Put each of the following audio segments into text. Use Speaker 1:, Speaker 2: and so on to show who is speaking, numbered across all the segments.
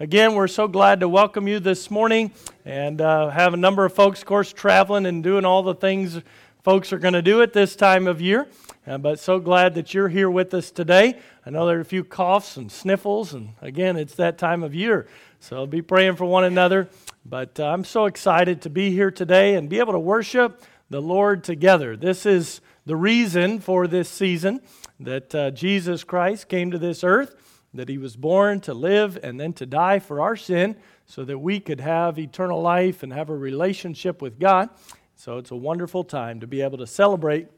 Speaker 1: again, we're so glad to welcome you this morning and uh, have a number of folks, of course, traveling and doing all the things folks are going to do at this time of year. Uh, but so glad that you're here with us today. I know there are a few coughs and sniffles, and again, it's that time of year. So be praying for one another. But uh, I'm so excited to be here today and be able to worship the Lord together. This is the reason for this season that uh, Jesus Christ came to this earth, that he was born to live and then to die for our sin so that we could have eternal life and have a relationship with God. So it's a wonderful time to be able to celebrate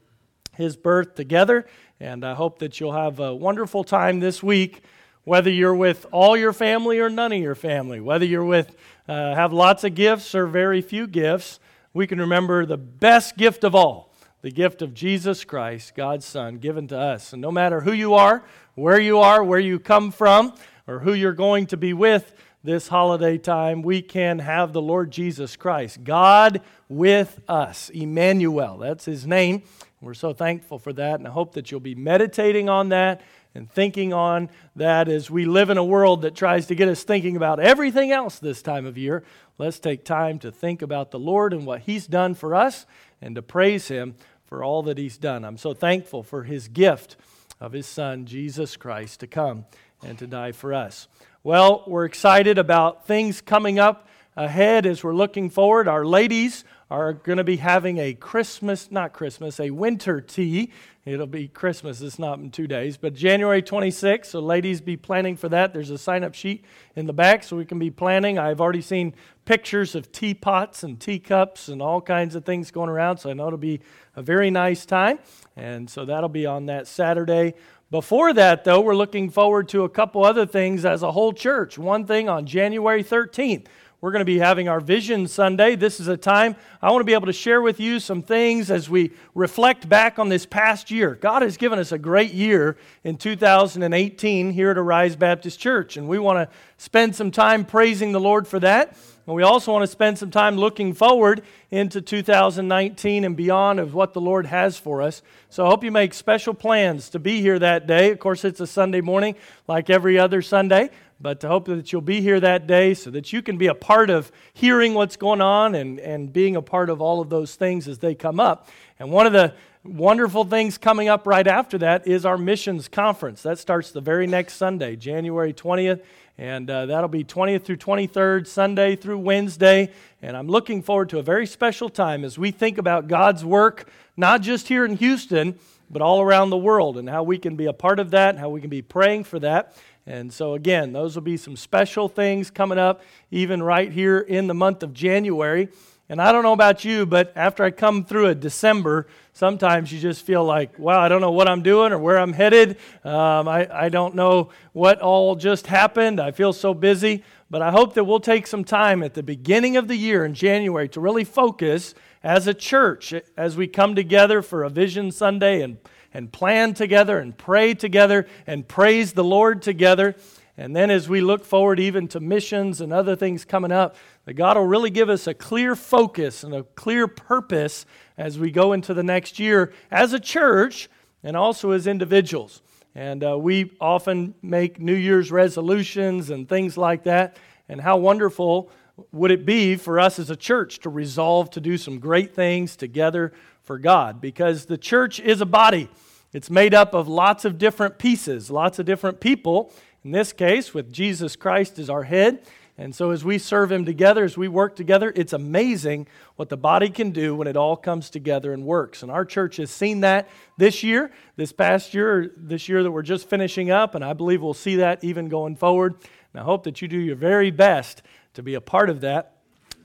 Speaker 1: his birth together. And I hope that you'll have a wonderful time this week, whether you're with all your family or none of your family, whether you're with, uh, have lots of gifts or very few gifts. We can remember the best gift of all the gift of Jesus Christ, God's Son, given to us. And no matter who you are, where you are, where you come from, or who you're going to be with this holiday time, we can have the Lord Jesus Christ, God with us. Emmanuel, that's his name. We're so thankful for that, and I hope that you'll be meditating on that and thinking on that as we live in a world that tries to get us thinking about everything else this time of year. Let's take time to think about the Lord and what He's done for us and to praise Him for all that He's done. I'm so thankful for His gift of His Son, Jesus Christ, to come and to die for us. Well, we're excited about things coming up ahead as we're looking forward. Our ladies are going to be having a Christmas, not Christmas, a winter tea. It'll be Christmas, it's not in two days, but January 26th. So, ladies, be planning for that. There's a sign up sheet in the back so we can be planning. I've already seen pictures of teapots and teacups and all kinds of things going around, so I know it'll be a very nice time. And so, that'll be on that Saturday. Before that, though, we're looking forward to a couple other things as a whole church. One thing on January 13th. We're going to be having our Vision Sunday. This is a time I want to be able to share with you some things as we reflect back on this past year. God has given us a great year in 2018 here at Arise Baptist Church, and we want to spend some time praising the Lord for that. And we also want to spend some time looking forward into 2019 and beyond of what the Lord has for us. So I hope you make special plans to be here that day. Of course, it's a Sunday morning like every other Sunday, but I hope that you'll be here that day so that you can be a part of hearing what's going on and, and being a part of all of those things as they come up. And one of the wonderful things coming up right after that is our missions conference. That starts the very next Sunday, January 20th. And uh, that'll be 20th through 23rd, Sunday through Wednesday. And I'm looking forward to a very special time as we think about God's work, not just here in Houston, but all around the world, and how we can be a part of that, how we can be praying for that. And so, again, those will be some special things coming up, even right here in the month of January. And I don't know about you, but after I come through a December, sometimes you just feel like, wow, I don't know what I'm doing or where I'm headed. Um, I, I don't know what all just happened. I feel so busy. But I hope that we'll take some time at the beginning of the year in January to really focus as a church as we come together for a Vision Sunday and and plan together and pray together and praise the Lord together. And then as we look forward even to missions and other things coming up, that God will really give us a clear focus and a clear purpose as we go into the next year as a church and also as individuals. And uh, we often make New Year's resolutions and things like that. And how wonderful would it be for us as a church to resolve to do some great things together for God? Because the church is a body. It's made up of lots of different pieces, lots of different people. In this case, with Jesus Christ as our head. And so, as we serve Him together, as we work together, it's amazing what the body can do when it all comes together and works. And our church has seen that this year, this past year, this year that we're just finishing up, and I believe we'll see that even going forward. And I hope that you do your very best to be a part of that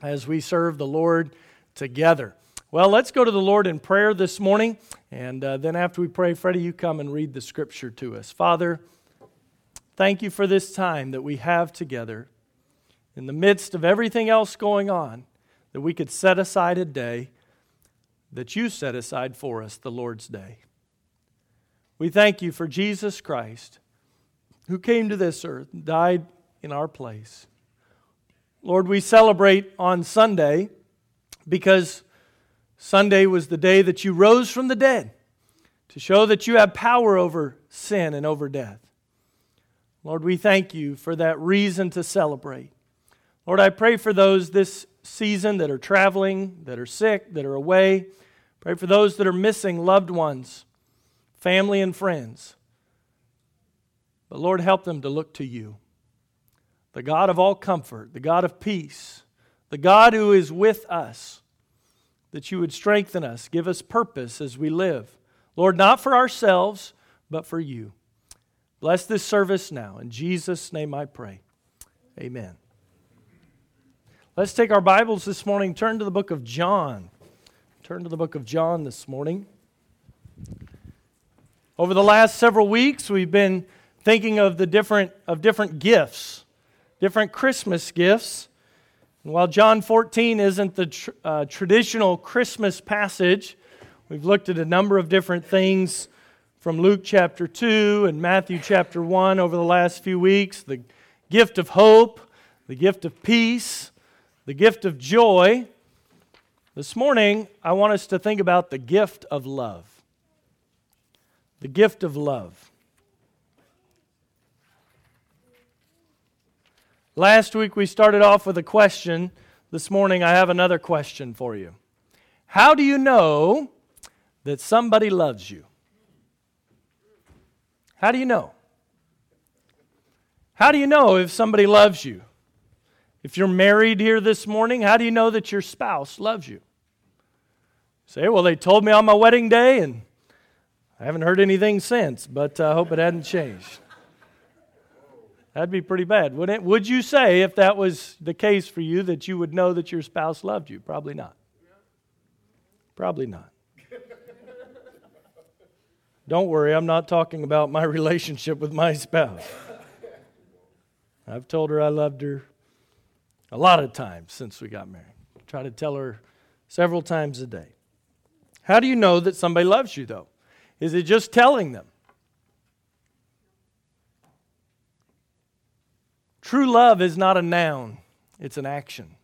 Speaker 1: as we serve the Lord together. Well, let's go to the Lord in prayer this morning. And uh, then after we pray, Freddie, you come and read the scripture to us. Father, thank you for this time that we have together in the midst of everything else going on, that we could set aside a day that you set aside for us, the Lord's Day. We thank you for Jesus Christ, who came to this earth, died in our place. Lord, we celebrate on Sunday because Sunday was the day that you rose from the dead to show that you have power over sin and over death. Lord, we thank you for that reason to celebrate. Lord, I pray for those this season that are traveling, that are sick, that are away. Pray for those that are missing loved ones, family, and friends. But Lord, help them to look to you, the God of all comfort, the God of peace, the God who is with us, that you would strengthen us, give us purpose as we live. Lord, not for ourselves, but for you. Bless this service now. In Jesus' name I pray. Amen. Let's take our Bibles this morning, turn to the book of John. Turn to the book of John this morning. Over the last several weeks, we've been thinking of the different of different gifts, different Christmas gifts. And while John 14 isn't the tr- uh, traditional Christmas passage, we've looked at a number of different things from Luke chapter 2 and Matthew chapter 1 over the last few weeks the gift of hope, the gift of peace, the gift of joy. This morning, I want us to think about the gift of love. The gift of love. Last week we started off with a question. This morning I have another question for you. How do you know that somebody loves you? How do you know? How do you know if somebody loves you? If you're married here this morning, how do you know that your spouse loves you? Say, well, they told me on my wedding day, and I haven't heard anything since, but I hope it hadn't changed. That'd be pretty bad, wouldn't it? Would you say, if that was the case for you, that you would know that your spouse loved you? Probably not. Probably not. Don't worry, I'm not talking about my relationship with my spouse. I've told her I loved her a lot of times since we got married. I try to tell her several times a day. How do you know that somebody loves you, though? Is it just telling them? True love is not a noun, it's an action.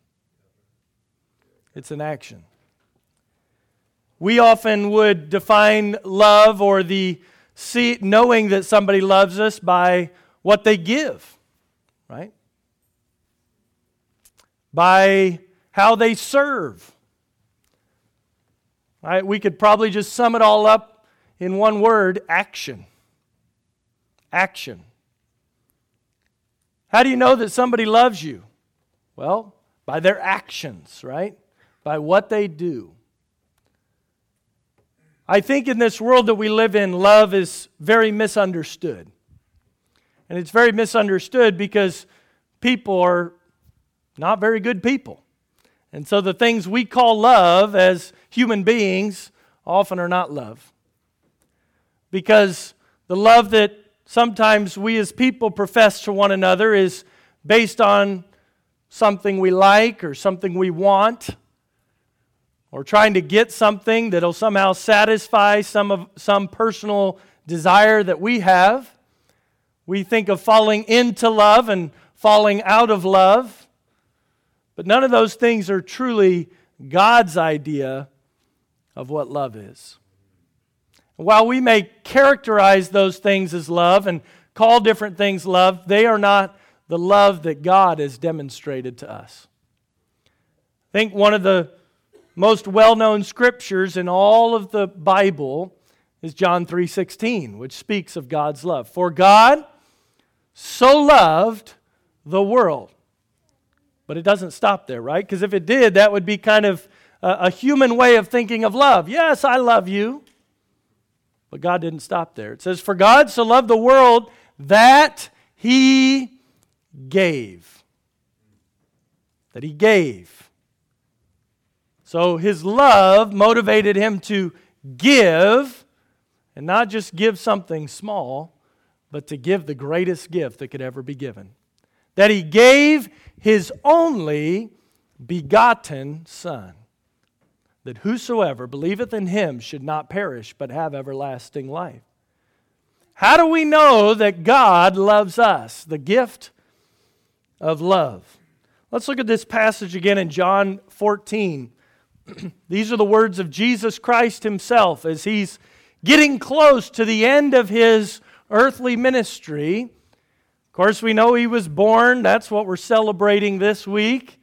Speaker 1: It's an action. We often would define love or the see, knowing that somebody loves us by what they give, right? By how they serve. Right? We could probably just sum it all up in one word action. Action. How do you know that somebody loves you? Well, by their actions, right? By what they do. I think in this world that we live in, love is very misunderstood. And it's very misunderstood because people are not very good people. And so the things we call love as human beings often are not love. Because the love that sometimes we as people profess to one another is based on something we like or something we want or trying to get something that'll somehow satisfy some of some personal desire that we have. We think of falling into love and falling out of love. But none of those things are truly God's idea of what love is. While we may characterize those things as love and call different things love, they are not the love that God has demonstrated to us. I think one of the most well-known scriptures in all of the Bible is John 3:16, which speaks of God's love. For God so loved the world. But it doesn't stop there, right? Because if it did, that would be kind of a, a, human way of thinking of love. Yes, I love you. But God didn't stop there. It says, For God so loved the world that he gave. That he gave. So his love motivated him to give, and not just give something small, but to give the greatest gift that could ever be given. That he gave his only begotten Son, that whosoever believeth in him should not perish, but have everlasting life. How do we know that God loves us? The gift of love. Let's look at this passage again in John 14, These are the words of Jesus Christ himself as he's getting close to the end of his earthly ministry. Of course, we know he was born. That's what we're celebrating this week.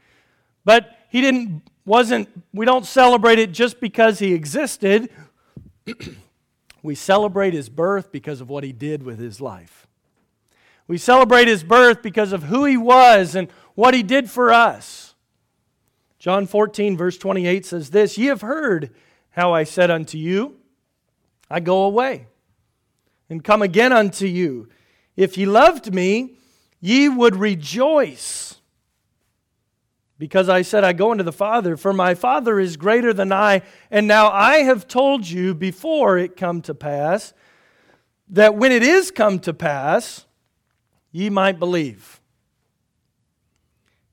Speaker 1: But he didn't wasn't we don't celebrate it just because he existed. we celebrate his birth because of what he did with his life. We celebrate his birth because of who he was and what he did for us. John 14, verse 28 says this Ye have heard how I said unto you, I go away and come again unto you. If ye loved me, ye would rejoice. Because I said, I go unto the Father, for my Father is greater than I. And now I have told you before it come to pass, that when it is come to pass, ye might believe.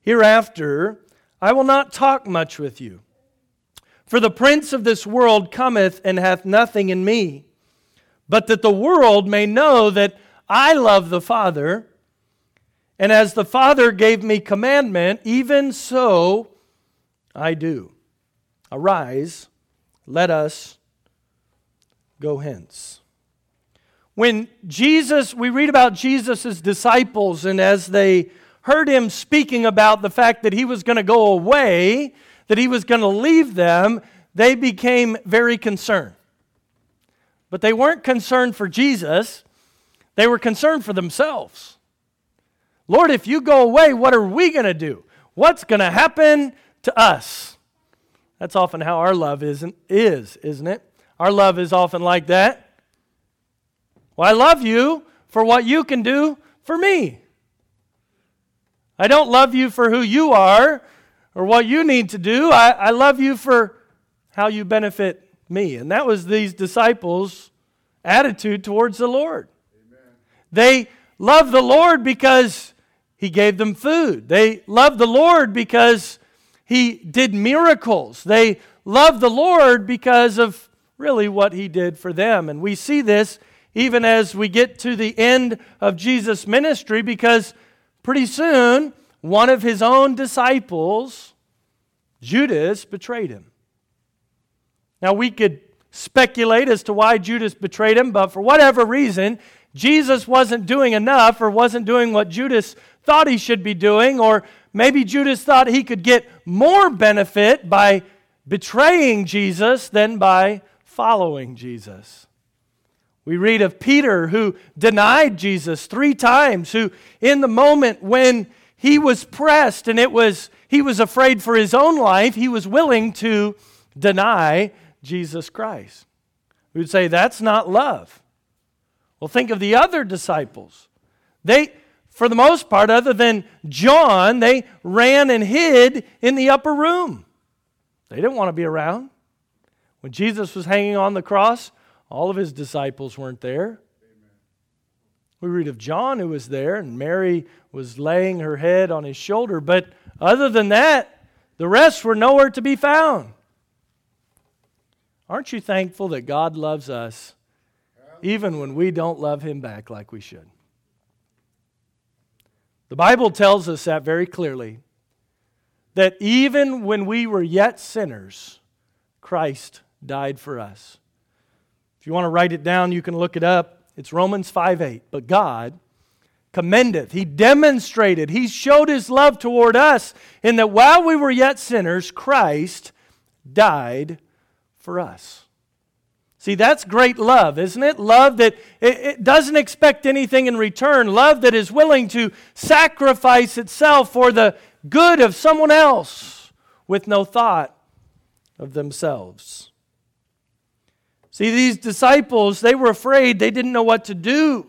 Speaker 1: Hereafter, I will not talk much with you. For the prince of this world cometh and hath nothing in me, but that the world may know that I love the Father, and as the Father gave me commandment, even so I do. Arise, let us go hence. When Jesus, we read about Jesus' disciples, and as they heard him speaking about the fact that he was going to go away, that he was going to leave them, they became very concerned. But they weren't concerned for Jesus, they were concerned for themselves. Lord, if you go away, what are we going to do? What's going to happen to us? That's often how our love isn't, is, isn't it? Our love is often like that. Well, I love you for what you can do for me. I don't love you for who you are or what you need to do. I, I love you for how you benefit me. And that was these disciples' attitude towards the Lord. Amen. They loved the Lord because he gave them food. They loved the Lord because he did miracles. They loved the Lord because of really what he did for them. And we see this even as we get to the end of Jesus' ministry because pretty soon one of his own disciples, Judas, betrayed him. Now, we could speculate as to why Judas betrayed him, but for whatever reason, Jesus wasn't doing enough or wasn't doing what Judas thought he should be doing, or maybe Judas thought he could get more benefit by betraying Jesus than by following Jesus. We read of Peter who denied Jesus three times, who in the moment when he was pressed and it was he was afraid for his own life, he was willing to deny Jesus Christ. We would say that's not love. Well, think of the other disciples. They, for the most part, other than John, they ran and hid in the upper room. They didn't want to be around. When Jesus was hanging on the cross, all of his disciples weren't there. We read of John who was there, and Mary was laying her head on his shoulder. But other than that, the rest were nowhere to be found. Aren't you thankful that God loves us even when we don't love Him back like we should? The Bible tells us that very clearly that even when we were yet sinners, Christ died for us. If you want to write it down, you can look it up. It's Romans 5 8. But God commendeth, He demonstrated, He showed His love toward us in that while we were yet sinners, Christ died for us. See, that's great love, isn't it? Love that it, it, doesn't expect anything in return. Love that is willing to sacrifice itself for the good of someone else with no thought of themselves. See, these disciples, they were afraid. They didn't know what to do.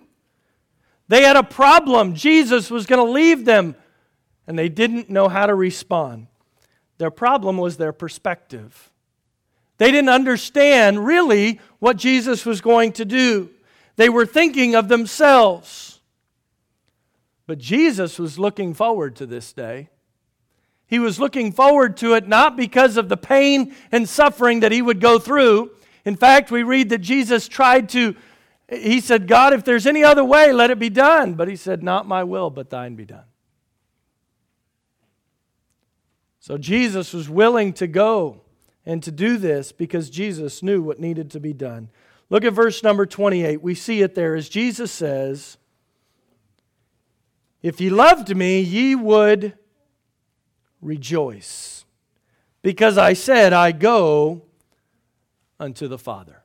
Speaker 1: They had a problem. Jesus was going to leave them, and they didn't know how to respond. Their problem was their perspective. They didn't understand really what Jesus was going to do. They were thinking of themselves. But Jesus was looking forward to this day. He was looking forward to it not because of the pain and suffering that he would go through. In fact, we read that Jesus tried to, he said, God, if there's any other way, let it be done. But he said, Not my will, but thine be done. So Jesus was willing to go and to do this because Jesus knew what needed to be done. Look at verse number 28. We see it there as Jesus says, If ye loved me, ye would rejoice, because I said, I go unto the Father.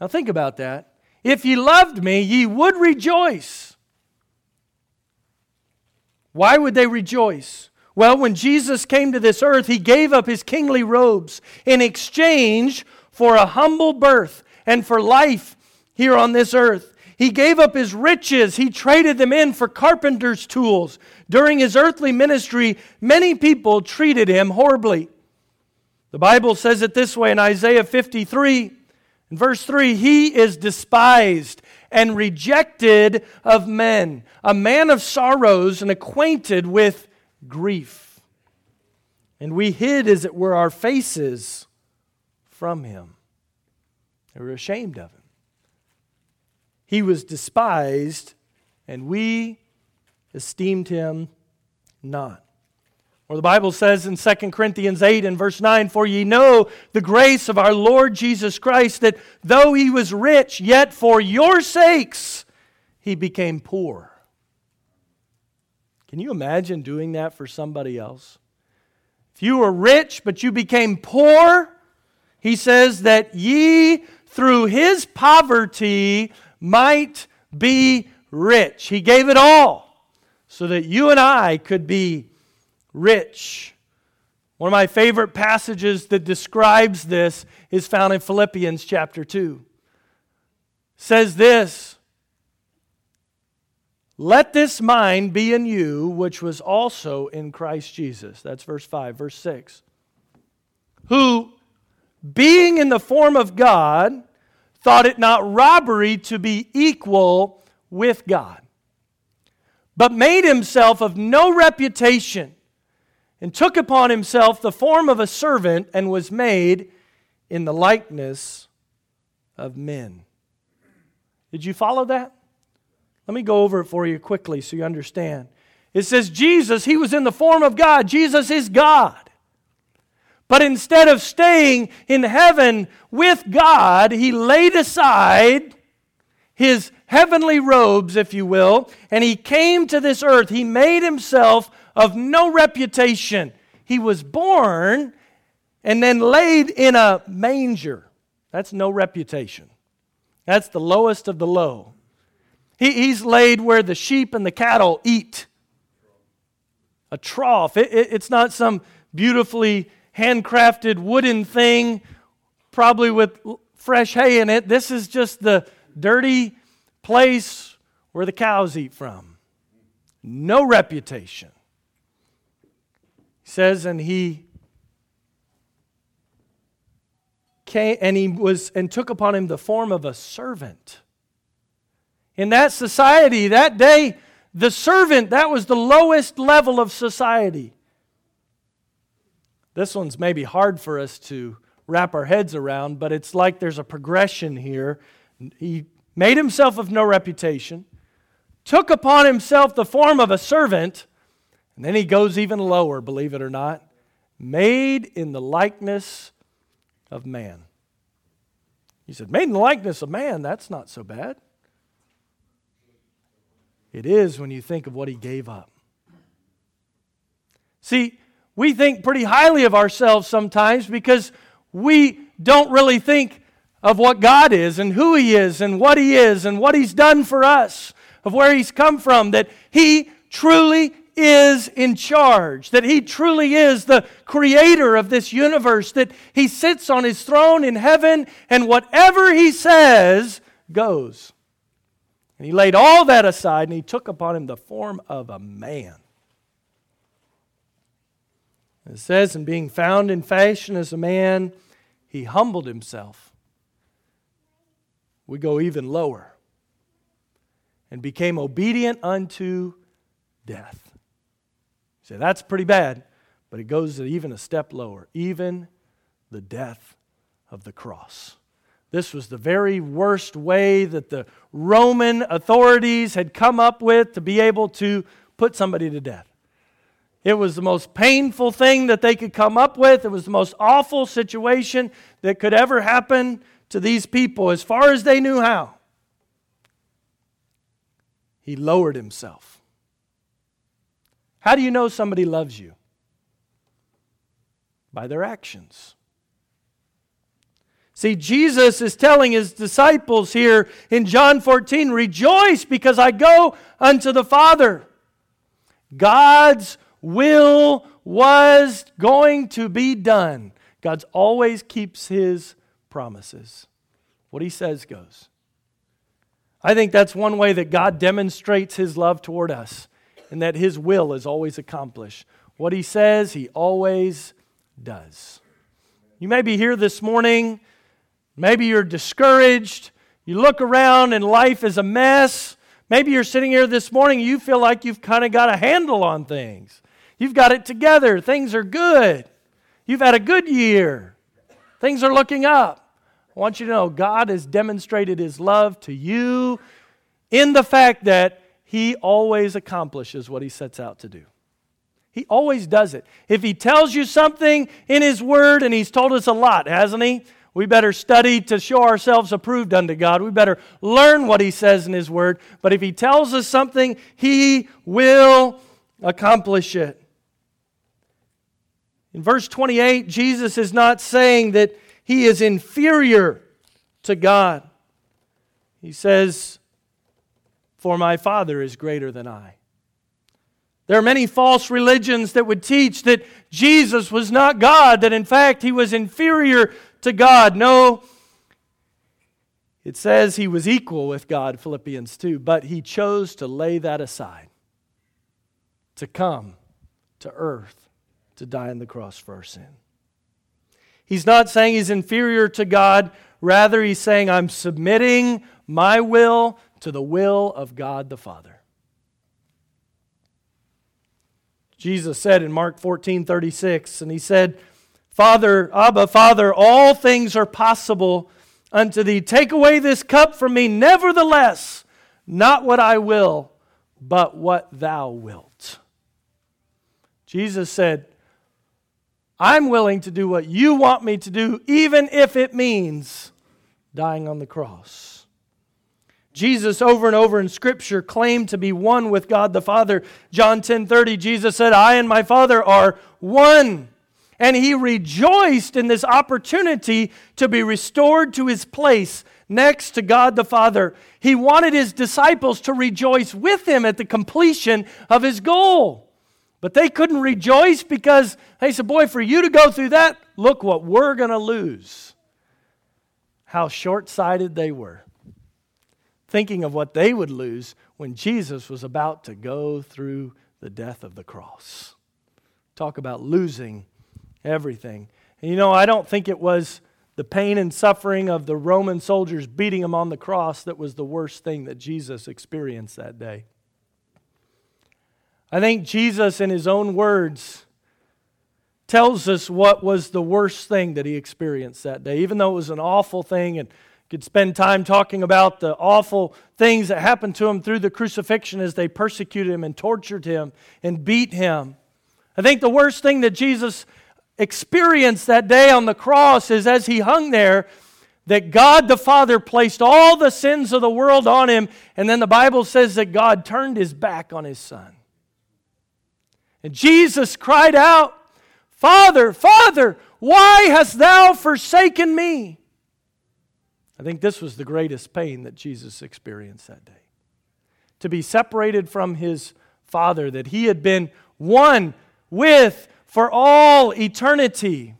Speaker 1: Now think about that. If ye loved me, ye would rejoice. Why would they rejoice? Well, when Jesus came to this earth, he gave up his kingly robes in exchange for a humble birth and for life here on this earth. He gave up his riches. He traded them in for carpenter's tools. During his earthly ministry, many people treated him horribly. The Bible says it this way in Isaiah 53, in verse 3 He is despised and rejected of men, a man of sorrows and acquainted with grief. And we hid, as it were, our faces from him. They were ashamed of him. He was despised, and we esteemed him not. Or the Bible says in 2 Corinthians 8 and verse 9, For ye know the grace of our Lord Jesus Christ, that though he was rich, yet for your sakes he became poor. Can you imagine doing that for somebody else? If you were rich, but you became poor, he says that ye through his poverty might be rich. He gave it all so that you and I could be rich. One of my favorite passages that describes this is found in Philippians chapter 2. It says this Let this mind be in you, which was also in Christ Jesus. That's verse 5. Verse 6. Who, being in the form of God, thought it not robbery to be equal with God, but made himself of no reputation and took upon himself the form of a servant and was made in the likeness of men. Did you follow that? Let me go over it for you quickly so you understand. It says Jesus, he was in the form of God. Jesus is God. But instead of staying in heaven with God, he laid aside his heavenly robes, if you will, and he came to this earth. He made himself of no reputation. He was born and then laid in a manger. That's no reputation. That's the lowest of the low. He, he's laid where the sheep and the cattle eat. A trough. It, it, it's not some beautifully handcrafted wooden thing, probably with fresh hay in it. This is just the dirty place where the cows eat from. No reputation says, and he came and he was and took upon him the form of a servant. In that society, that day, the servant, that was the lowest level of society. This one's maybe hard for us to wrap our heads around, but it's like there's a progression here. He made himself of no reputation, took upon himself the form of a servant, and then he goes even lower, believe it or not. Made in the likeness of man. He said, Made in the likeness of man, that's not so bad. It is when you think of what he gave up. See, we think pretty highly of ourselves sometimes because we don't really think of what God is and who He is and what He is and what He's done for us, of where He's come from, that He truly is in charge, that He truly is the creator of this universe, that He sits on His throne in heaven, and whatever He says goes. And He laid all that aside and He took upon Him the form of a man. It says, and being found in fashion as a man, He humbled Himself. We go even lower and became obedient unto death say, that's pretty bad. But it goes even a step lower, even the death of the cross. This was the very worst way that the Roman authorities had come up with to be able to put somebody to death. It was the most painful thing that they could come up with. It was the most awful situation that could ever happen to these people as far as they knew how. He lowered himself How do you know somebody loves you? By their actions. See, Jesus is telling his disciples here in John 14, Rejoice because I go unto the Father. God's will was going to be done. God always keeps his promises. What he says goes. I think that's one way that God demonstrates his love toward us and that his will is always accomplished. What he says, he always does. You may be here this morning, maybe you're discouraged, you look around and life is a mess. Maybe you're sitting here this morning, you feel like you've kind of got a handle on things. You've got it together, things are good. You've had a good year, things are looking up. I want you to know God has demonstrated his love to you in the fact that he always accomplishes what he sets out to do. He always does it. If he tells you something in his word, and he's told us a lot, hasn't he? We better study to show ourselves approved unto God. We better learn what he says in his word. But if he tells us something, he will accomplish it. In verse 28, Jesus is not saying that he is inferior to God. He says, For my Father is greater than I. There are many false religions that would teach that Jesus was not God, that in fact he was inferior to God. No, it says he was equal with God, Philippians 2, but he chose to lay that aside, to come to earth, to die on the cross for our sin. He's not saying he's inferior to God. Rather, he's saying, I'm submitting my will to the will of God the Father. Jesus said in Mark 14 36, and he said, Father, Abba, Father, all things are possible unto thee. Take away this cup from me. Nevertheless, not what I will, but what thou wilt. Jesus said, I'm willing to do what you want me to do, even if it means dying on the cross. Jesus over and over in scripture claimed to be one with God the Father. John 10:30 Jesus said, "I and my Father are one." And he rejoiced in this opportunity to be restored to his place next to God the Father. He wanted his disciples to rejoice with him at the completion of his goal. But they couldn't rejoice because they said, Boy, for you to go through that, look what we're going to lose. How short sighted they were, thinking of what they would lose when Jesus was about to go through the death of the cross. Talk about losing everything. And you know, I don't think it was the pain and suffering of the Roman soldiers beating him on the cross that was the worst thing that Jesus experienced that day. I think Jesus, in his own words, tells us what was the worst thing that he experienced that day. Even though it was an awful thing and could spend time talking about the awful things that happened to him through the crucifixion as they persecuted him and tortured him and beat him. I think the worst thing that Jesus experienced that day on the cross is as he hung there, that God the Father placed all the sins of the world on him, and then the Bible says that God turned his back on his son. And Jesus cried out, Father, Father, why hast thou forsaken me? I think this was the greatest pain that Jesus experienced that day. To be separated from his Father, that he had been one with for all eternity.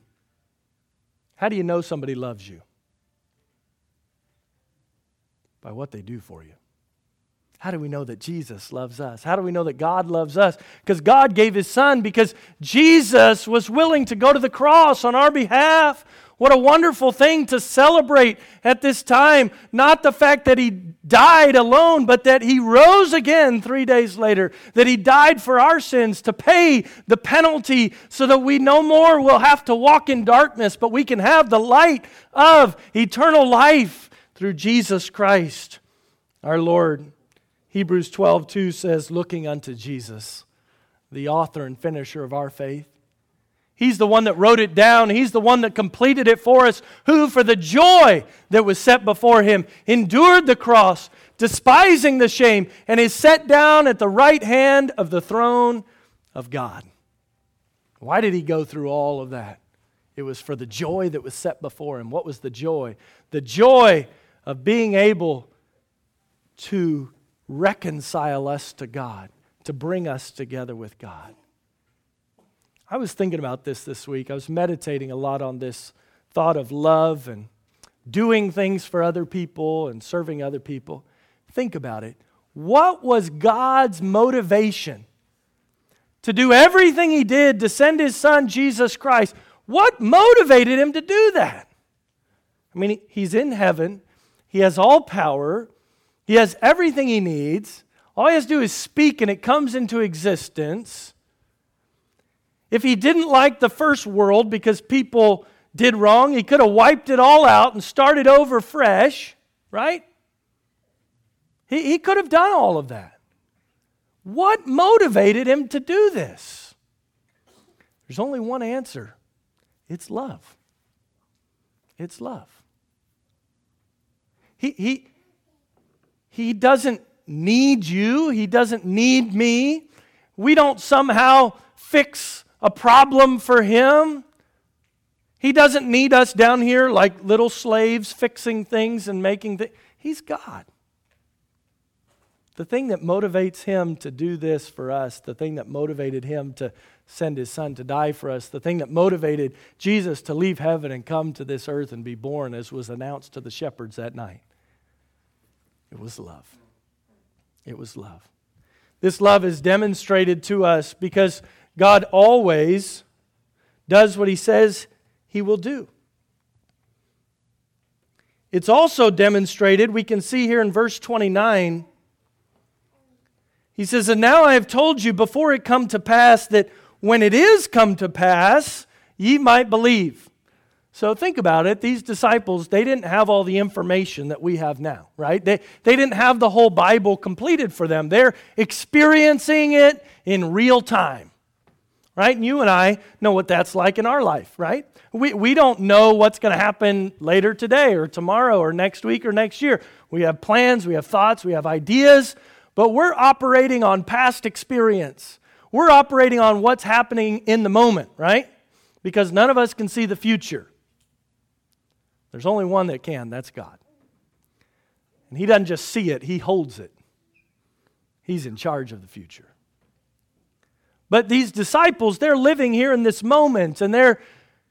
Speaker 1: How do you know somebody loves you? By what they do for you. How do we know that Jesus loves us? How do we know that God loves us? Because God gave His Son, because Jesus was willing to go to the cross on our behalf. What a wonderful thing to celebrate at this time. Not the fact that He died alone, but that He rose again three days later. That He died for our sins to pay the penalty so that we no more will have to walk in darkness, but we can have the light of eternal life through Jesus Christ, our Lord. Hebrews 12, 2 says, looking unto Jesus, the author and finisher of our faith. He's the one that wrote it down. He's the one that completed it for us, who, for the joy that was set before him, endured the cross, despising the shame, and is set down at the right hand of the throne of God. Why did he go through all of that? It was for the joy that was set before him. What was the joy? The joy of being able to reconcile us to God, to bring us together with God. I was thinking about this this week. I was meditating a lot on this thought of love and doing things for other people and serving other people. Think about it. What was God's motivation to do everything He did to send His Son, Jesus Christ? What motivated Him to do that? I mean, He's in heaven, He has all power, He has everything He needs. All He has to do is speak and it comes into existence. If He didn't like the first world because people did wrong, He could have wiped it all out and started over fresh, right? He, he could have done all of that. What motivated him to do this? There's only one answer it's love. It's love. He, he, he doesn't need you, he doesn't need me. We don't somehow fix a problem for him. He doesn't need us down here like little slaves fixing things and making things. He's God. The thing that motivates him to do this for us, the thing that motivated him to send his son to die for us, the thing that motivated Jesus to leave heaven and come to this earth and be born, as was announced to the shepherds that night, it was love. It was love. This love is demonstrated to us because God always does what he says he will do. It's also demonstrated, we can see here in verse 29 he says, And now I have told you before it come to pass that when it is come to pass, ye might believe. So think about it. These disciples, they didn't have all the information that we have now, right? They, they didn't have the whole Bible completed for them. They're experiencing it in real time, right? And you and I know what that's like in our life, right? We, we don't know what's going to happen later today or tomorrow or next week or next year. We have plans, we have thoughts, we have ideas, but we're operating on past experience. We're operating on what's happening in the moment, right? Because none of us can see the future. There's only one that can, that's God. And He doesn't just see it, He holds it. He's in charge of the future. But these disciples, they're living here in this moment and they're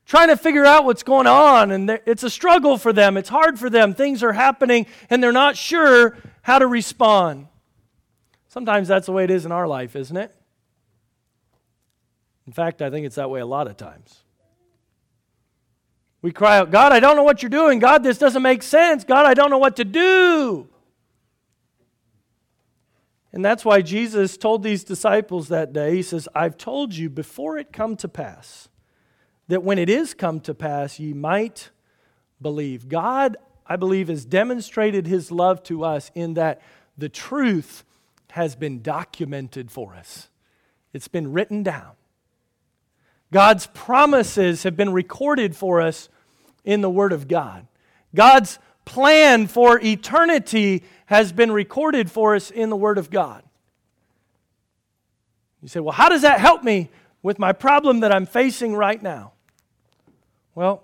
Speaker 1: trying to figure out what's going on. And it's a struggle for them. It's hard for them. Things are happening and they're not sure how to respond. Sometimes that's the way it is in our life, isn't it? In fact, I think it's that way a lot of times. We cry out, God, I don't know what you're doing. God, this doesn't make sense. God, I don't know what to do. And that's why Jesus told these disciples that day, He says, I've told you before it come to pass, that when it is come to pass, ye might believe. God, I believe, has demonstrated His love to us in that the truth has been documented for us, it's been written down. God's promises have been recorded for us in the Word of God. God's plan for eternity has been recorded for us in the Word of God. You say, well, how does that help me with my problem that I'm facing right now? Well,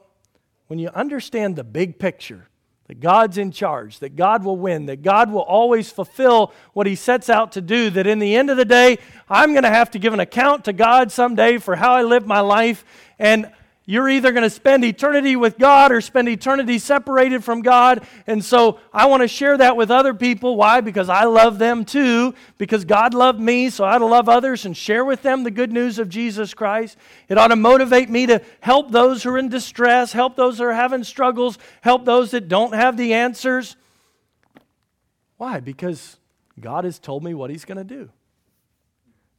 Speaker 1: when you understand the big picture, that God's in charge, that God will win, that God will always fulfill what He sets out to do, that in the end of the day, I'm going to have to give an account to God someday for how I live my life, and you're either going to spend eternity with God or spend eternity separated from God. And so I want to share that with other people. Why? Because I love them too. Because God loved me, so I ought to love others and share with them the good news of Jesus Christ. It ought to motivate me to help those who are in distress, help those who are having struggles, help those that don't have the answers. Why? Because God has told me what He's going to do.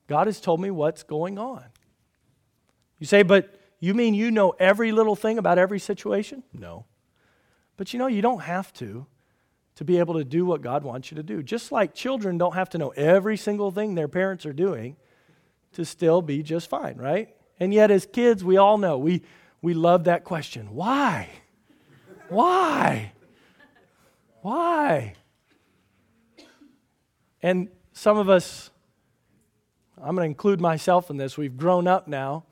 Speaker 1: God has told me what's going on. You say, but you mean you know every little thing about every situation? No. But you know, you don't have to to be able to do what God wants you to do. Just like children don't have to know every single thing their parents are doing to still be just fine, right? And yet, as kids, we all know we, we love that question why? Why? Why? And some of us, I'm going to include myself in this. We've grown up now.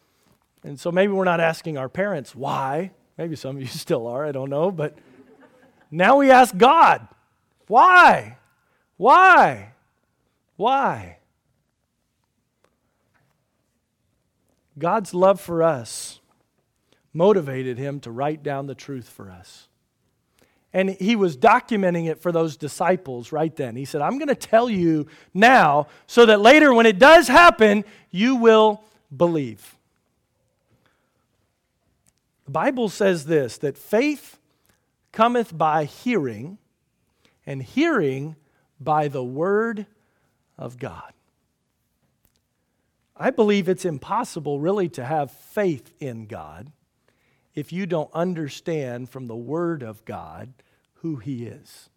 Speaker 1: And so maybe we're not asking our parents why. Maybe some of you still are, I don't know. But now we ask God, why? Why? Why? God's love for us motivated him to write down the truth for us. And he was documenting it for those disciples right then. He said, I'm going to tell you now so that later, when it does happen, you will believe. The Bible says this that faith cometh by hearing, and hearing by the word of God. I believe it's impossible really to have faith in God if you don't understand from the Word of God who He is.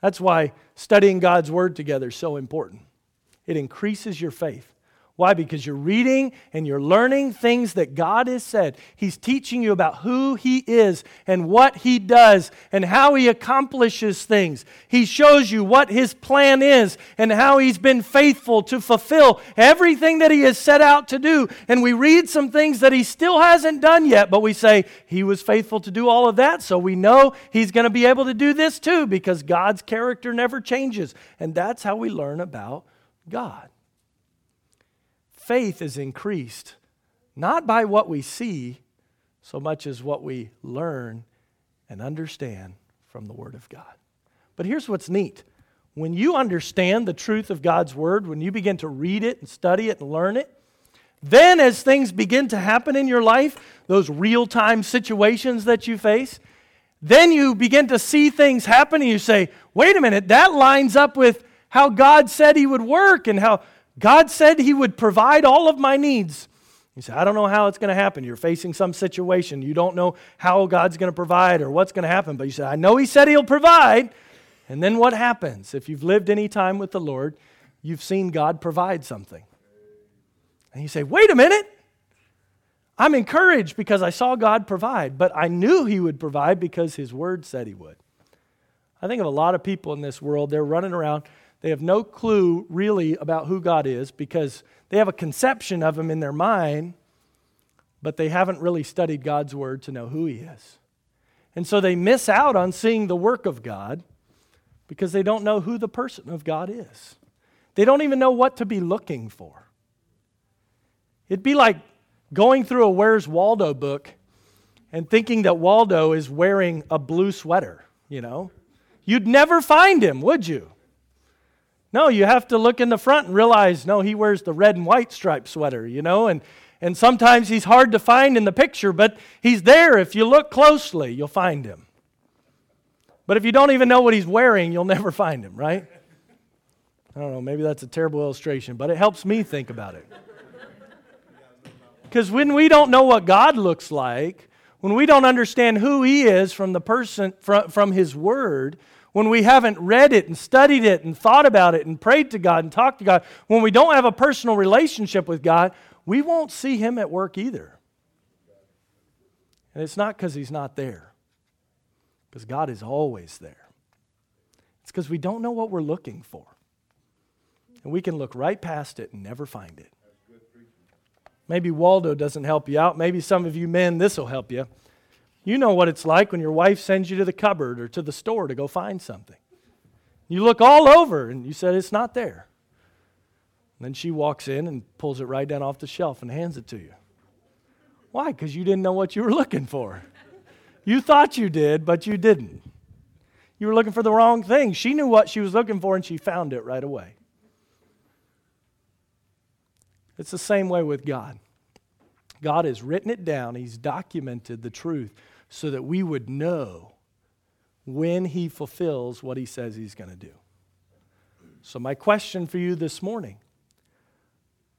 Speaker 1: That's why studying God's Word together is so important. It increases your faith. Why? Because you're reading and you're learning things that God has said. He's teaching you about who He is and what He does and how He accomplishes things. He shows you what His plan is and how He's been faithful to fulfill everything that He has set out to do. And we read some things that He still hasn't done yet, but we say, He was faithful to do all of that, so we know He's going to be able to do this too because God's character never changes. And that's how we learn about God faith is increased not by what we see so much as what we learn and understand from the Word of God. But here's what's neat when you understand the truth of God's Word, when you begin to read it and study it and learn it, then as things begin to happen in your life, those real time situations that you face, then you begin to see things happen and you say, wait a minute, that lines up with how God said He would work and how God said He would provide all of my needs. You say, I don't know how it's going to happen. You're facing some situation. You don't know how God's going to provide or what's going to happen. But you say, I know He said He'll provide. And then what happens? If you've lived any time with the Lord, you've seen God provide something. And you say, wait a minute. I'm encouraged because I saw God provide, but I knew He would provide because His Word said He would. I think of a lot of people in this world, they're running around they have no clue really about who God is because they have a conception of Him in their mind, but they haven't really studied God's Word to know who He is. And so they miss out on seeing the work of God because they don't know who the person of God is. They don't even know what to be looking for. It'd be like going through a Where's Waldo book and thinking that Waldo is wearing a blue sweater, you know? You'd never find him, would you? No, you have to look in the front and realize, no, he wears the red and white striped sweater, you know, and, and sometimes he's hard to find in the picture, but he's there. If you look closely, you'll find him. But if you don't even know what he's wearing, you'll never find him, right? I don't know, maybe that's a terrible illustration, but it helps me think about it. Because when we don't know what God looks like, when we don't understand who he is from the person from, from his word, when we haven't read it and studied it and thought about it and prayed to God and talked to God, when we don't have a personal relationship with God, we won't see Him at work either. And it's not because He's not there, because God is always there. It's because we don't know what we're looking for. And we can look right past it and never find it. Maybe Waldo doesn't help you out. Maybe some of you men, this will help you. You know what it's like when your wife sends you to the cupboard or to the store to go find something. You look all over and you said, It's not there. And then she walks in and pulls it right down off the shelf and hands it to you. Why? Because you didn't know what you were looking for. You thought you did, but you didn't. You were looking for the wrong thing. She knew what she was looking for and she found it right away. It's the same way with God. God has written it down, He's documented the truth so that we would know when He fulfills what He says He's going to do. So, my question for you this morning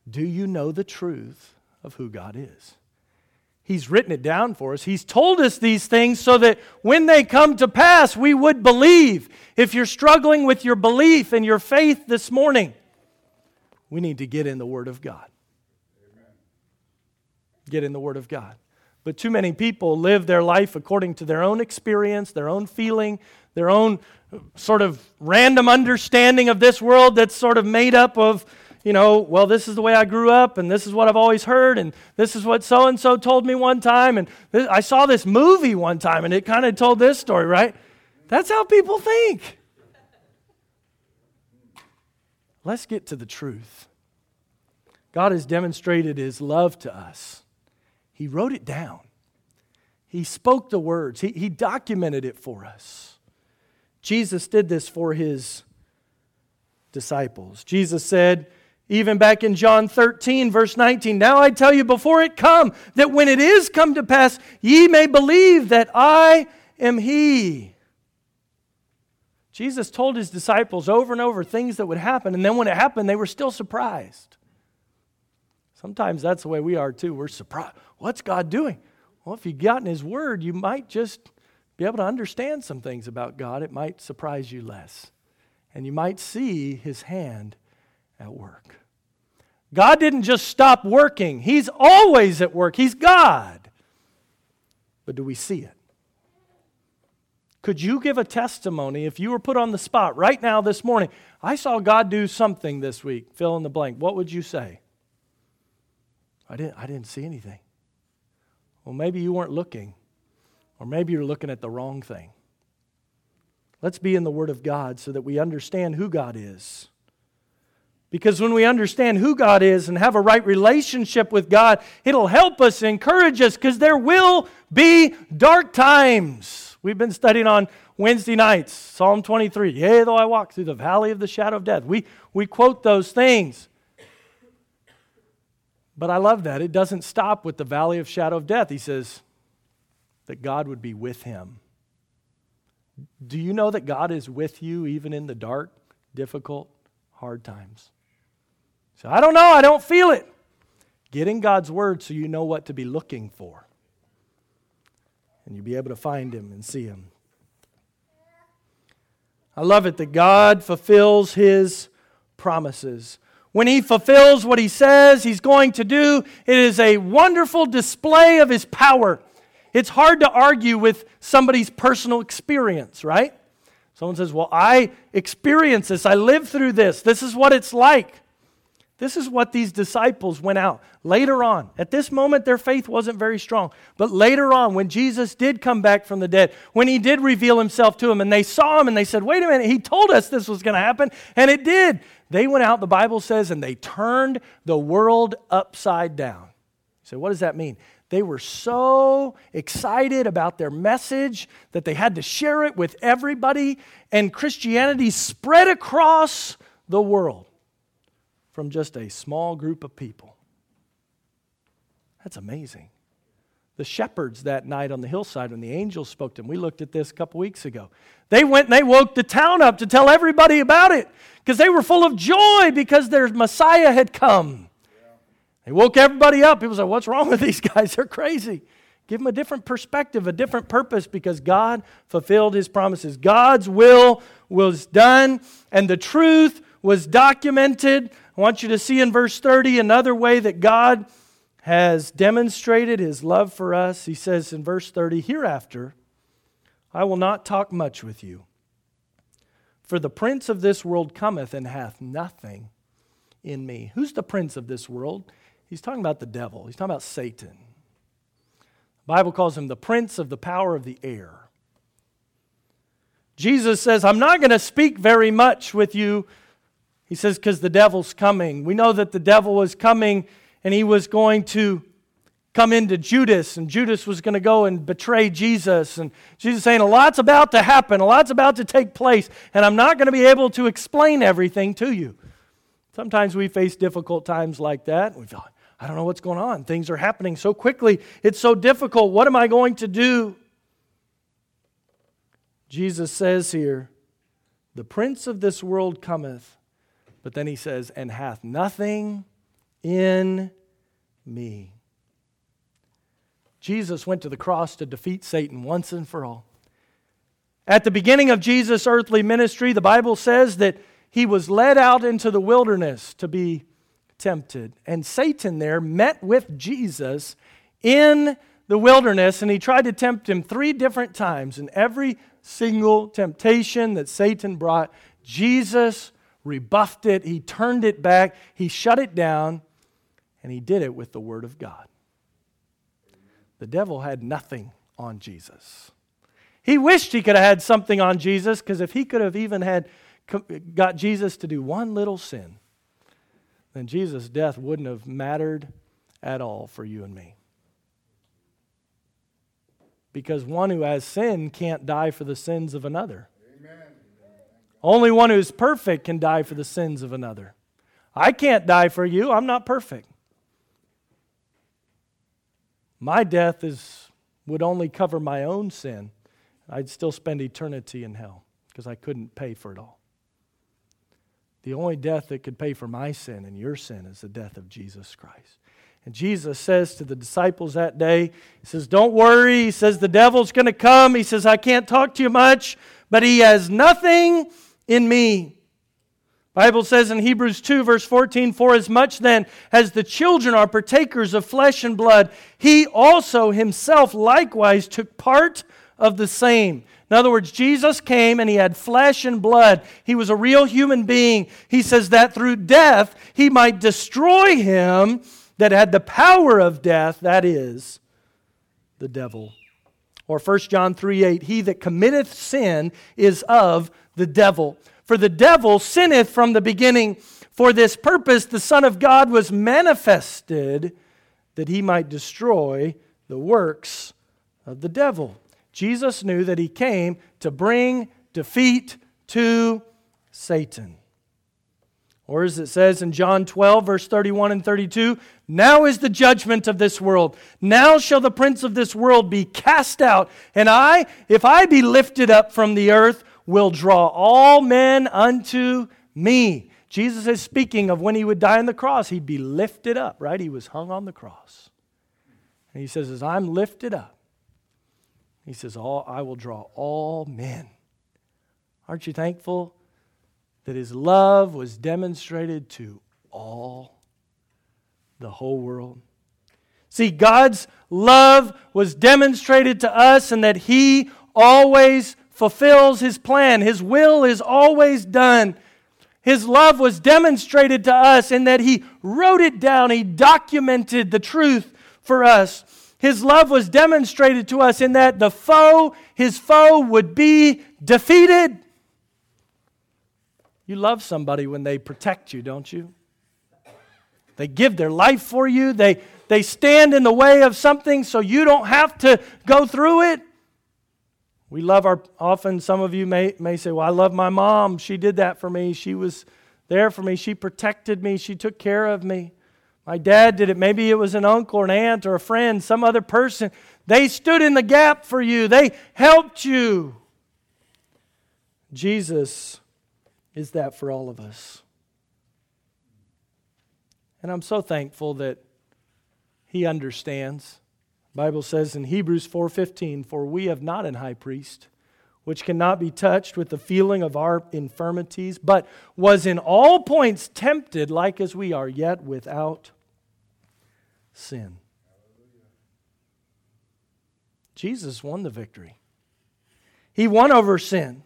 Speaker 1: do you know the truth of who God is? He's written it down for us. He's told us these things so that when they come to pass, we would believe. If you're struggling with your belief and your faith this morning, we need to get in the Word of God. Get in the Word of God. But too many people live their life according to their own experience, their own feeling, their own uh, sort of random understanding of this world that's sort of made up of, you know, well, this is the way I grew up, and this is what I've always heard, and this is what so and so told me one time, and this, I saw this movie one time, and it kind of told this story, right? That's how people think. Let's get to the truth. God has demonstrated his love to us. He wrote it down, he spoke the words, he, he documented it for us. Jesus did this for his disciples. Jesus said, even back in John 13, verse 19, Now I tell you before it come, that when it is come to pass, ye may believe that I am He. Jesus told his disciples over and over things that would happen, and then when it happened, they were still surprised. Sometimes that's the way we are too. We're surprised. What's God doing? Well, if you got in His Word, you might just be able to understand some things about God. It might surprise you less. And you might see His hand at work. God didn't just stop working, He's always at work. He's God. But do we see it? Could you give a testimony if you were put on the spot right now this morning? I saw God do something this week, fill in the blank. What would you say? I didn't, I didn't see anything. Well, maybe you weren't looking, or maybe you're looking at the wrong thing. Let's be in the Word of God so that we understand who God is. Because when we understand who God is and have a right relationship with God, it'll help us, encourage us, because there will be dark times. We've been studying on Wednesday nights, Psalm 23. Yea, though I walk through the valley of the shadow of death. We, we quote those things. But I love that. It doesn't stop with the valley of shadow of death. He says that God would be with him. Do you know that God is with you even in the dark, difficult, hard times? So I don't know, I don't feel it. Get in God's Word so you know what to be looking for. And you'll be able to find Him and see Him. I love it that God fulfills His promises. When He fulfills what He says He's going to do, it is a wonderful display of His power. It's hard to argue with somebody's personal experience, right? Someone says, Well, I experience this. I live through this. This is what it's like. This is what these disciples went out later on. At this moment, their faith wasn't very strong. But later on, when Jesus did come back from the dead, when he did reveal himself to them, and they saw him and they said, Wait a minute, he told us this was going to happen, and it did. They went out, the Bible says, and they turned the world upside down. So, what does that mean? They were so excited about their message that they had to share it with everybody, and Christianity spread across the world from just a small group of people. That's amazing. The shepherds that night on the hillside when the angels spoke to them, we looked at this a couple weeks ago. They went and they woke the town up to tell everybody about it because they were full of joy because their Messiah had come. They woke everybody up. People said, What's wrong with these guys? They're crazy. Give them a different perspective, a different purpose because God fulfilled his promises. God's will was done, and the truth was documented I want you to see in verse 30 another way that God has demonstrated his love for us. He says in verse 30, Hereafter I will not talk much with you, for the prince of this world cometh and hath nothing in me. Who's the prince of this world? He's talking about the devil, he's talking about Satan. The Bible calls him the prince of the power of the air. Jesus says, I'm not going to speak very much with you he says, because the devil's coming. We know that the devil was coming and he was going to come into Judas, and Judas was going to go and betray Jesus. And Jesus saying, A lot's about to happen, a lot's about to take place, and I'm not going to be able to explain everything to you. Sometimes we face difficult times like that. We feel, I don't know what's going on. Things are happening so quickly. It's so difficult. What am I going to do? Jesus says here, The prince of this world cometh but then he says, and hath nothing in me. Jesus went to the cross to defeat Satan once and for all. At the beginning of Jesus' earthly ministry, the Bible says that he was led out into the wilderness to be tempted. And Satan there met with Jesus in the wilderness, and he tried to tempt him three different times. And every single temptation that Satan brought, Jesus rebuffed it, he turned it back, he shut it down, and he did it with the Word of God. The devil had nothing on Jesus. He wished he could have had something on Jesus because if he could have even had got Jesus to do one little sin, then Jesus' death wouldn't have mattered at all for you and me. Because one who has sin can't die for the sins of another. Amen. Only one who's perfect can die for the sins of another. I can't die for you, I'm not perfect. My death is, would only cover my own sin. I'd still spend eternity in hell because I couldn't pay for it all. The only death that could pay for my sin and your sin is the death of Jesus Christ. And Jesus says to the disciples that day, He says, Don't worry. He says, The devil's going to come. He says, I can't talk to you much, but he has nothing in me. Bible says in Hebrews 2, verse 14, For as much then as the children are partakers of flesh and blood, he also himself likewise took part of the same in other words, Jesus came and he had flesh and blood. He was a real human being. He says that through death he might destroy him that had the power of death, that is, the devil. Or 1 John 3 8, he that committeth sin is of the devil. For the devil sinneth from the beginning. For this purpose the Son of God was manifested that he might destroy the works of the devil. Jesus knew that he came to bring defeat to Satan. Or as it says in John 12, verse 31 and 32, now is the judgment of this world. Now shall the prince of this world be cast out. And I, if I be lifted up from the earth, will draw all men unto me. Jesus is speaking of when he would die on the cross, he'd be lifted up, right? He was hung on the cross. And he says, As I'm lifted up, he says, all, I will draw all men. Aren't you thankful that his love was demonstrated to all, the whole world? See, God's love was demonstrated to us, and that he always fulfills his plan. His will is always done. His love was demonstrated to us in that he wrote it down, he documented the truth for us. His love was demonstrated to us in that the foe, his foe, would be defeated. You love somebody when they protect you, don't you? They give their life for you. They, they stand in the way of something so you don't have to go through it. We love our, often some of you may, may say, Well, I love my mom. She did that for me. She was there for me. She protected me. She took care of me. My dad did it. Maybe it was an uncle or an aunt or a friend, some other person. They stood in the gap for you, they helped you. Jesus is that for all of us. And I'm so thankful that he understands. Bible says in Hebrews 4:15, "For we have not an high priest which cannot be touched with the feeling of our infirmities, but was in all points tempted like as we are, yet without sin. Jesus won the victory. He won over sin.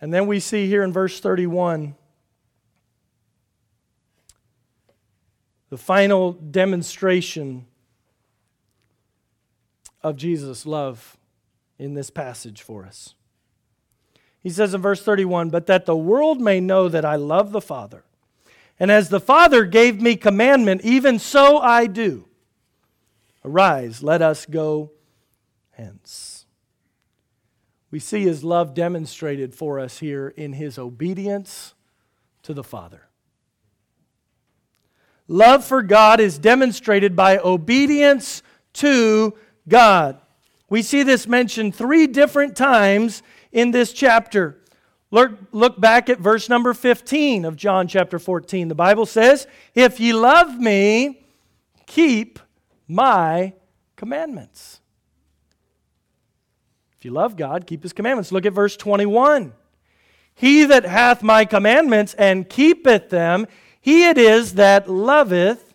Speaker 1: And then we see here in verse 31 the final demonstration of Jesus' love in this passage for us. He says in verse 31 But that the world may know that I love the Father, and as the Father gave me commandment, even so I do. Arise, let us go hence. We see his love demonstrated for us here in his obedience to the Father. Love for God is demonstrated by obedience to God. We see this mentioned three different times in this chapter. Look, look back at verse number 15 of John chapter 14. The Bible says, If ye love me, keep my commandments. If you love God, keep his commandments. Look at verse 21. He that hath my commandments and keepeth them, he it is that loveth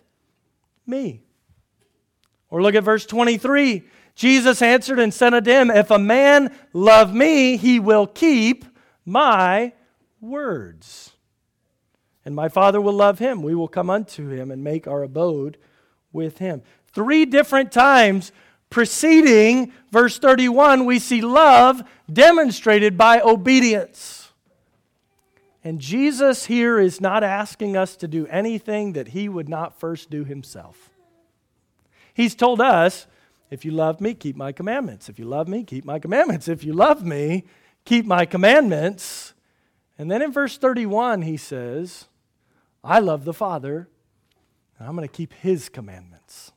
Speaker 1: me. Or look at verse 23. Jesus answered and said unto him, If a man love me, he will keep my words. And my Father will love him. We will come unto him and make our abode with him. Three different times preceding verse 31, we see love demonstrated by obedience. And Jesus here is not asking us to do anything that he would not first do himself. He's told us, if you love me, keep my commandments. If you love me, keep my commandments. If you love me, keep my commandments. And then in verse 31, he says, I love the Father, and I'm going to keep his commandments.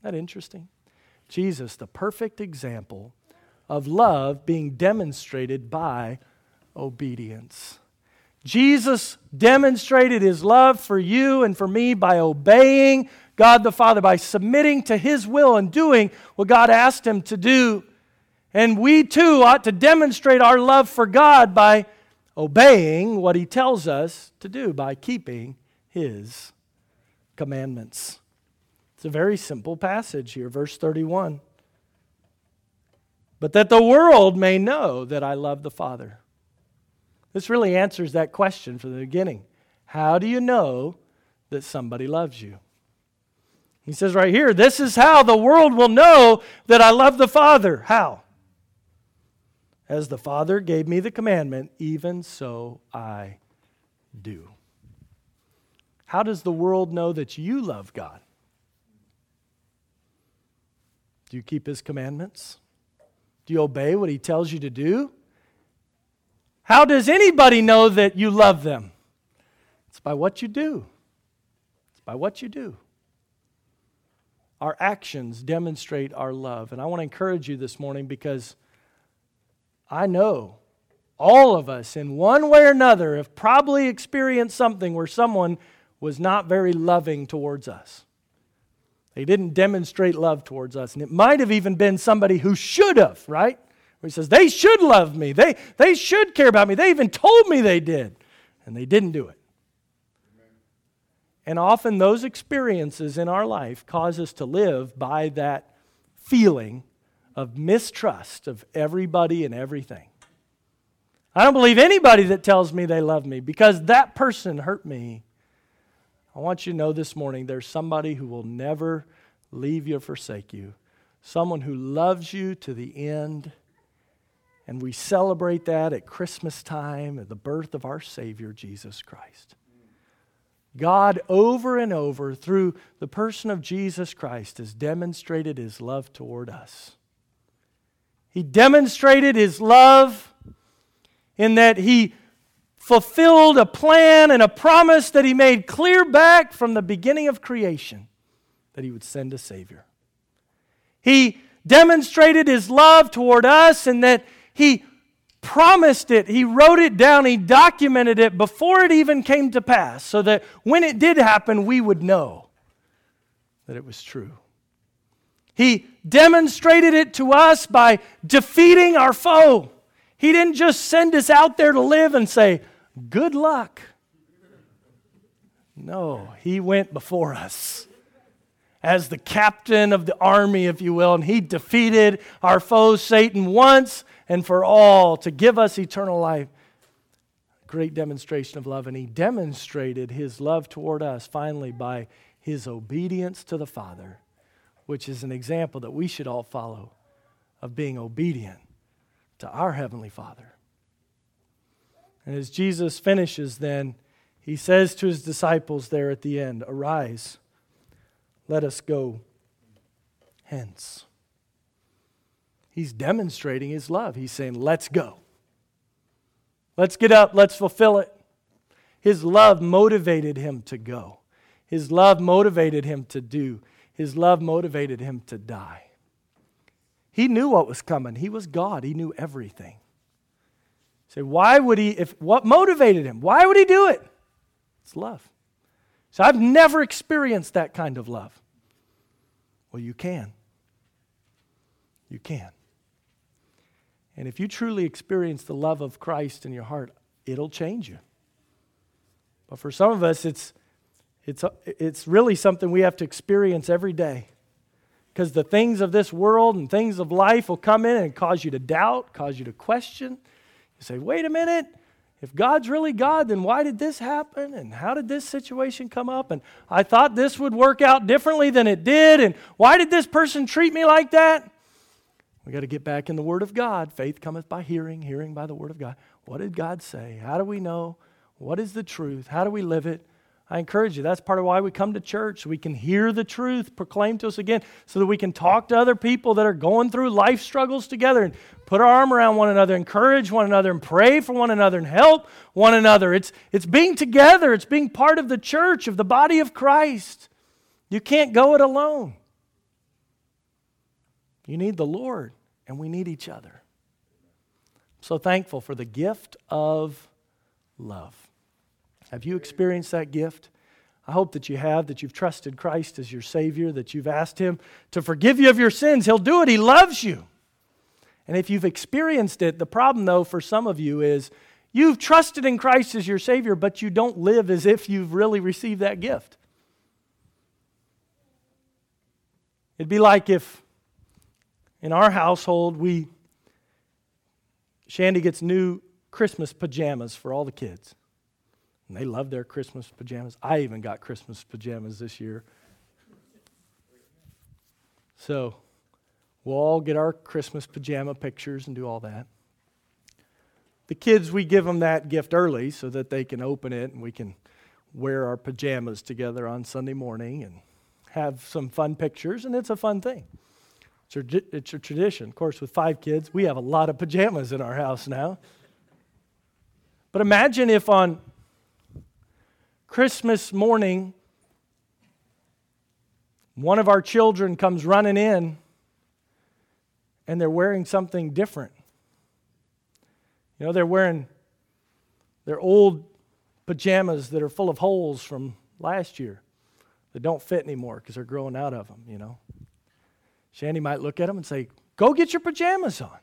Speaker 1: Isn't that interesting? Jesus, the perfect example of love being demonstrated by obedience. Jesus demonstrated his love for you and for me by obeying God the Father, by submitting to his will and doing what God asked him to do. And we too ought to demonstrate our love for God by obeying what he tells us to do, by keeping his commandments. It's a very simple passage here, verse 31. But that the world may know that I love the Father. This really answers that question from the beginning. How do you know that somebody loves you? He says right here, this is how the world will know that I love the Father. How? As the Father gave me the commandment, even so I do. How does the world know that you love God? Do you keep his commandments? Do you obey what he tells you to do? How does anybody know that you love them? It's by what you do. It's by what you do. Our actions demonstrate our love. And I want to encourage you this morning because I know all of us, in one way or another, have probably experienced something where someone was not very loving towards us. They didn't demonstrate love towards us. And it might have even been somebody who should have, right? He says, they should love me. They, they should care about me. They even told me they did. And they didn't do it. And often those experiences in our life cause us to live by that feeling of mistrust of everybody and everything. I don't believe anybody that tells me they love me because that person hurt me I want you to know this morning there's somebody who will never leave you or forsake you, someone who loves you to the end. And we celebrate that at Christmas time, at the birth of our Savior, Jesus Christ. God, over and over, through the person of Jesus Christ, has demonstrated his love toward us. He demonstrated his love in that he fulfilled a plan and a promise that he made clear back from the beginning of creation that he would send a Savior. He demonstrated his love toward us and that he promised it, he wrote it down, he documented it before it even came to pass so that when it did happen, we would know that it was true. He demonstrated it to us by defeating our foe. He didn't just send us out there to live and say, Good luck. No, he went before us as the captain of the army, if you will, and he defeated our foe Satan once and for all to give us eternal life. Great demonstration of love, and he demonstrated his love toward us finally by his obedience to the Father, which is an example that we should all follow of being obedient to our Heavenly Father. And as Jesus finishes, then, he says to his disciples there at the end, Arise, let us go hence. He's demonstrating his love. He's saying, Let's go. Let's get up, let's fulfill it. His love motivated him to go. His love motivated him to do. His love motivated him to die. He knew what was coming. He was God, he knew everything. Say, why would he, if what motivated him? Why would he do it? It's love. So I've never experienced that kind of love. Well, you can. You can. And if you truly experience the love of Christ in your heart, it'll change you. But for some of us, it's, it's, it's really something we have to experience every day. Because the things of this world and things of life will come in and cause you to doubt, cause you to question, You say, wait a minute. If God's really God, then why did this happen? And how did this situation come up? And I thought this would work out differently than it did. And why did this person treat me like that? We got to get back in the Word of God. Faith cometh by hearing, hearing by the Word of God. What did God say? How do we know? What is the truth? How do we live it? I encourage you. That's part of why we come to church. We can hear the truth proclaimed to us again, so that we can talk to other people that are going through life struggles together and put our arm around one another, encourage one another, and pray for one another and help one another. It's, it's being together, it's being part of the church, of the body of Christ. You can't go it alone. You need the Lord, and we need each other. I'm so thankful for the gift of love. Have you experienced that gift? I hope that you have, that you've trusted Christ as your Savior, that you've asked Him to forgive you of your sins. He'll do it, He loves you. And if you've experienced it, the problem, though, for some of you is you've trusted in Christ as your Savior, but you don't live as if you've really received that gift. It'd be like if in our household we, Shandy gets new Christmas pajamas for all the kids. And they love their Christmas pajamas. I even got Christmas pajamas this year. So we'll all get our Christmas pajama pictures and do all that. The kids, we give them that gift early so that they can open it and we can wear our pajamas together on Sunday morning and have some fun pictures, and it's a fun thing. It's a, it's a tradition. Of course, with five kids, we have a lot of pajamas in our house now. But imagine if on Christmas morning, one of our children comes running in and they're wearing something different. You know, they're wearing their old pajamas that are full of holes from last year that don't fit anymore because they're growing out of them, you know. Shandy might look at them and say, Go get your pajamas on.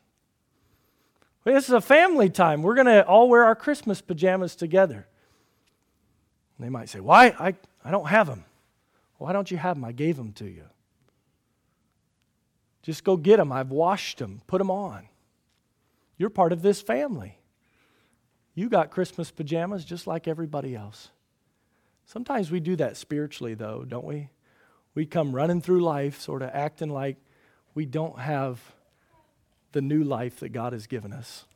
Speaker 1: This is a family time. We're going to all wear our Christmas pajamas together. They might say, Why? I, I don't have them. Why don't you have them? I gave them to you. Just go get them. I've washed them. Put them on. You're part of this family. You got Christmas pajamas just like everybody else. Sometimes we do that spiritually, though, don't we? We come running through life, sort of acting like we don't have the new life that God has given us.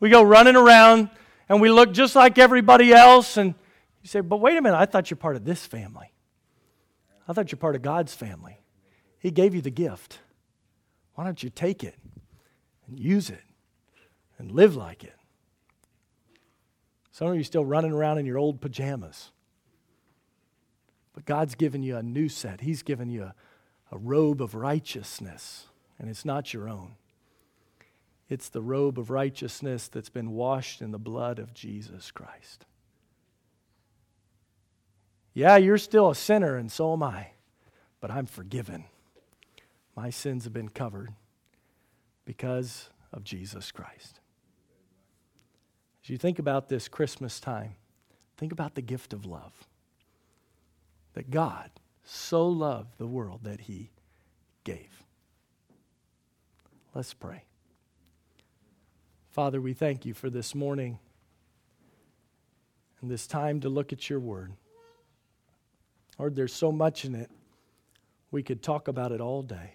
Speaker 1: We go running around and we look just like everybody else, and you say, But wait a minute, I thought you're part of this family. I thought you're part of God's family. He gave you the gift. Why don't you take it and use it and live like it? Some of you still running around in your old pajamas. But God's given you a new set. He's given you a, a robe of righteousness, and it's not your own. It's the robe of righteousness that's been washed in the blood of Jesus Christ. Yeah, you're still a sinner, and so am I, but I'm forgiven. My sins have been covered because of Jesus Christ. As you think about this Christmas time, think about the gift of love. That God so loved the world that he gave. Let's pray. Father, we thank you for this morning and this time to look at your word. Lord, there's so much in it, we could talk about it all day.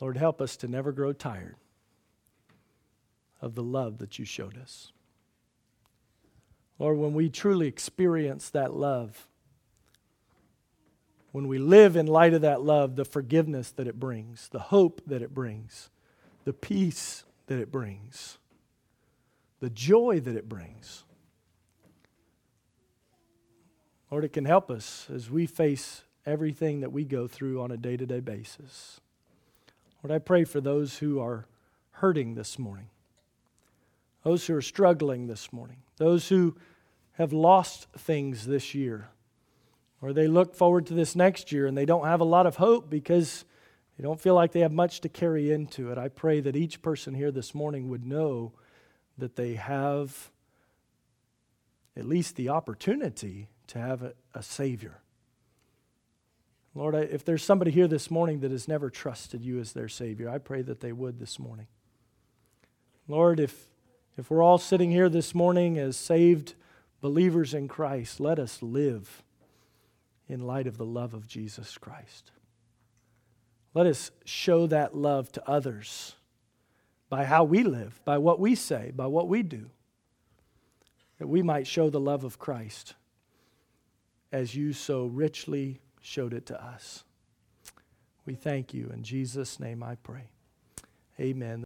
Speaker 1: Lord, help us to never grow tired of the love that you showed us. Lord, when we truly experience that love, when we live in light of that love, the forgiveness that it brings, the hope that it brings, the peace that it brings, the joy that it brings. Lord, it can help us as we face everything that we go through on a day to day basis. Lord, I pray for those who are hurting this morning those who are struggling this morning, those who have lost things this year, or they look forward to this next year and they don't have a lot of hope because they don't feel like they have much to carry into it. I pray that each person here this morning would know that they have at least the opportunity to have a, a Savior. Lord, if there's somebody here this morning that has never trusted you as their Savior, I pray that they would this morning. Lord, if, if we're all sitting here this morning as saved believers in Christ, let us live in light of the love of Jesus Christ. Let us show that love to others by how we live, by what we say, by what we do, that we might show the love of Christ as you so richly showed it to us. We thank you. In Jesus' name I pray. Amen.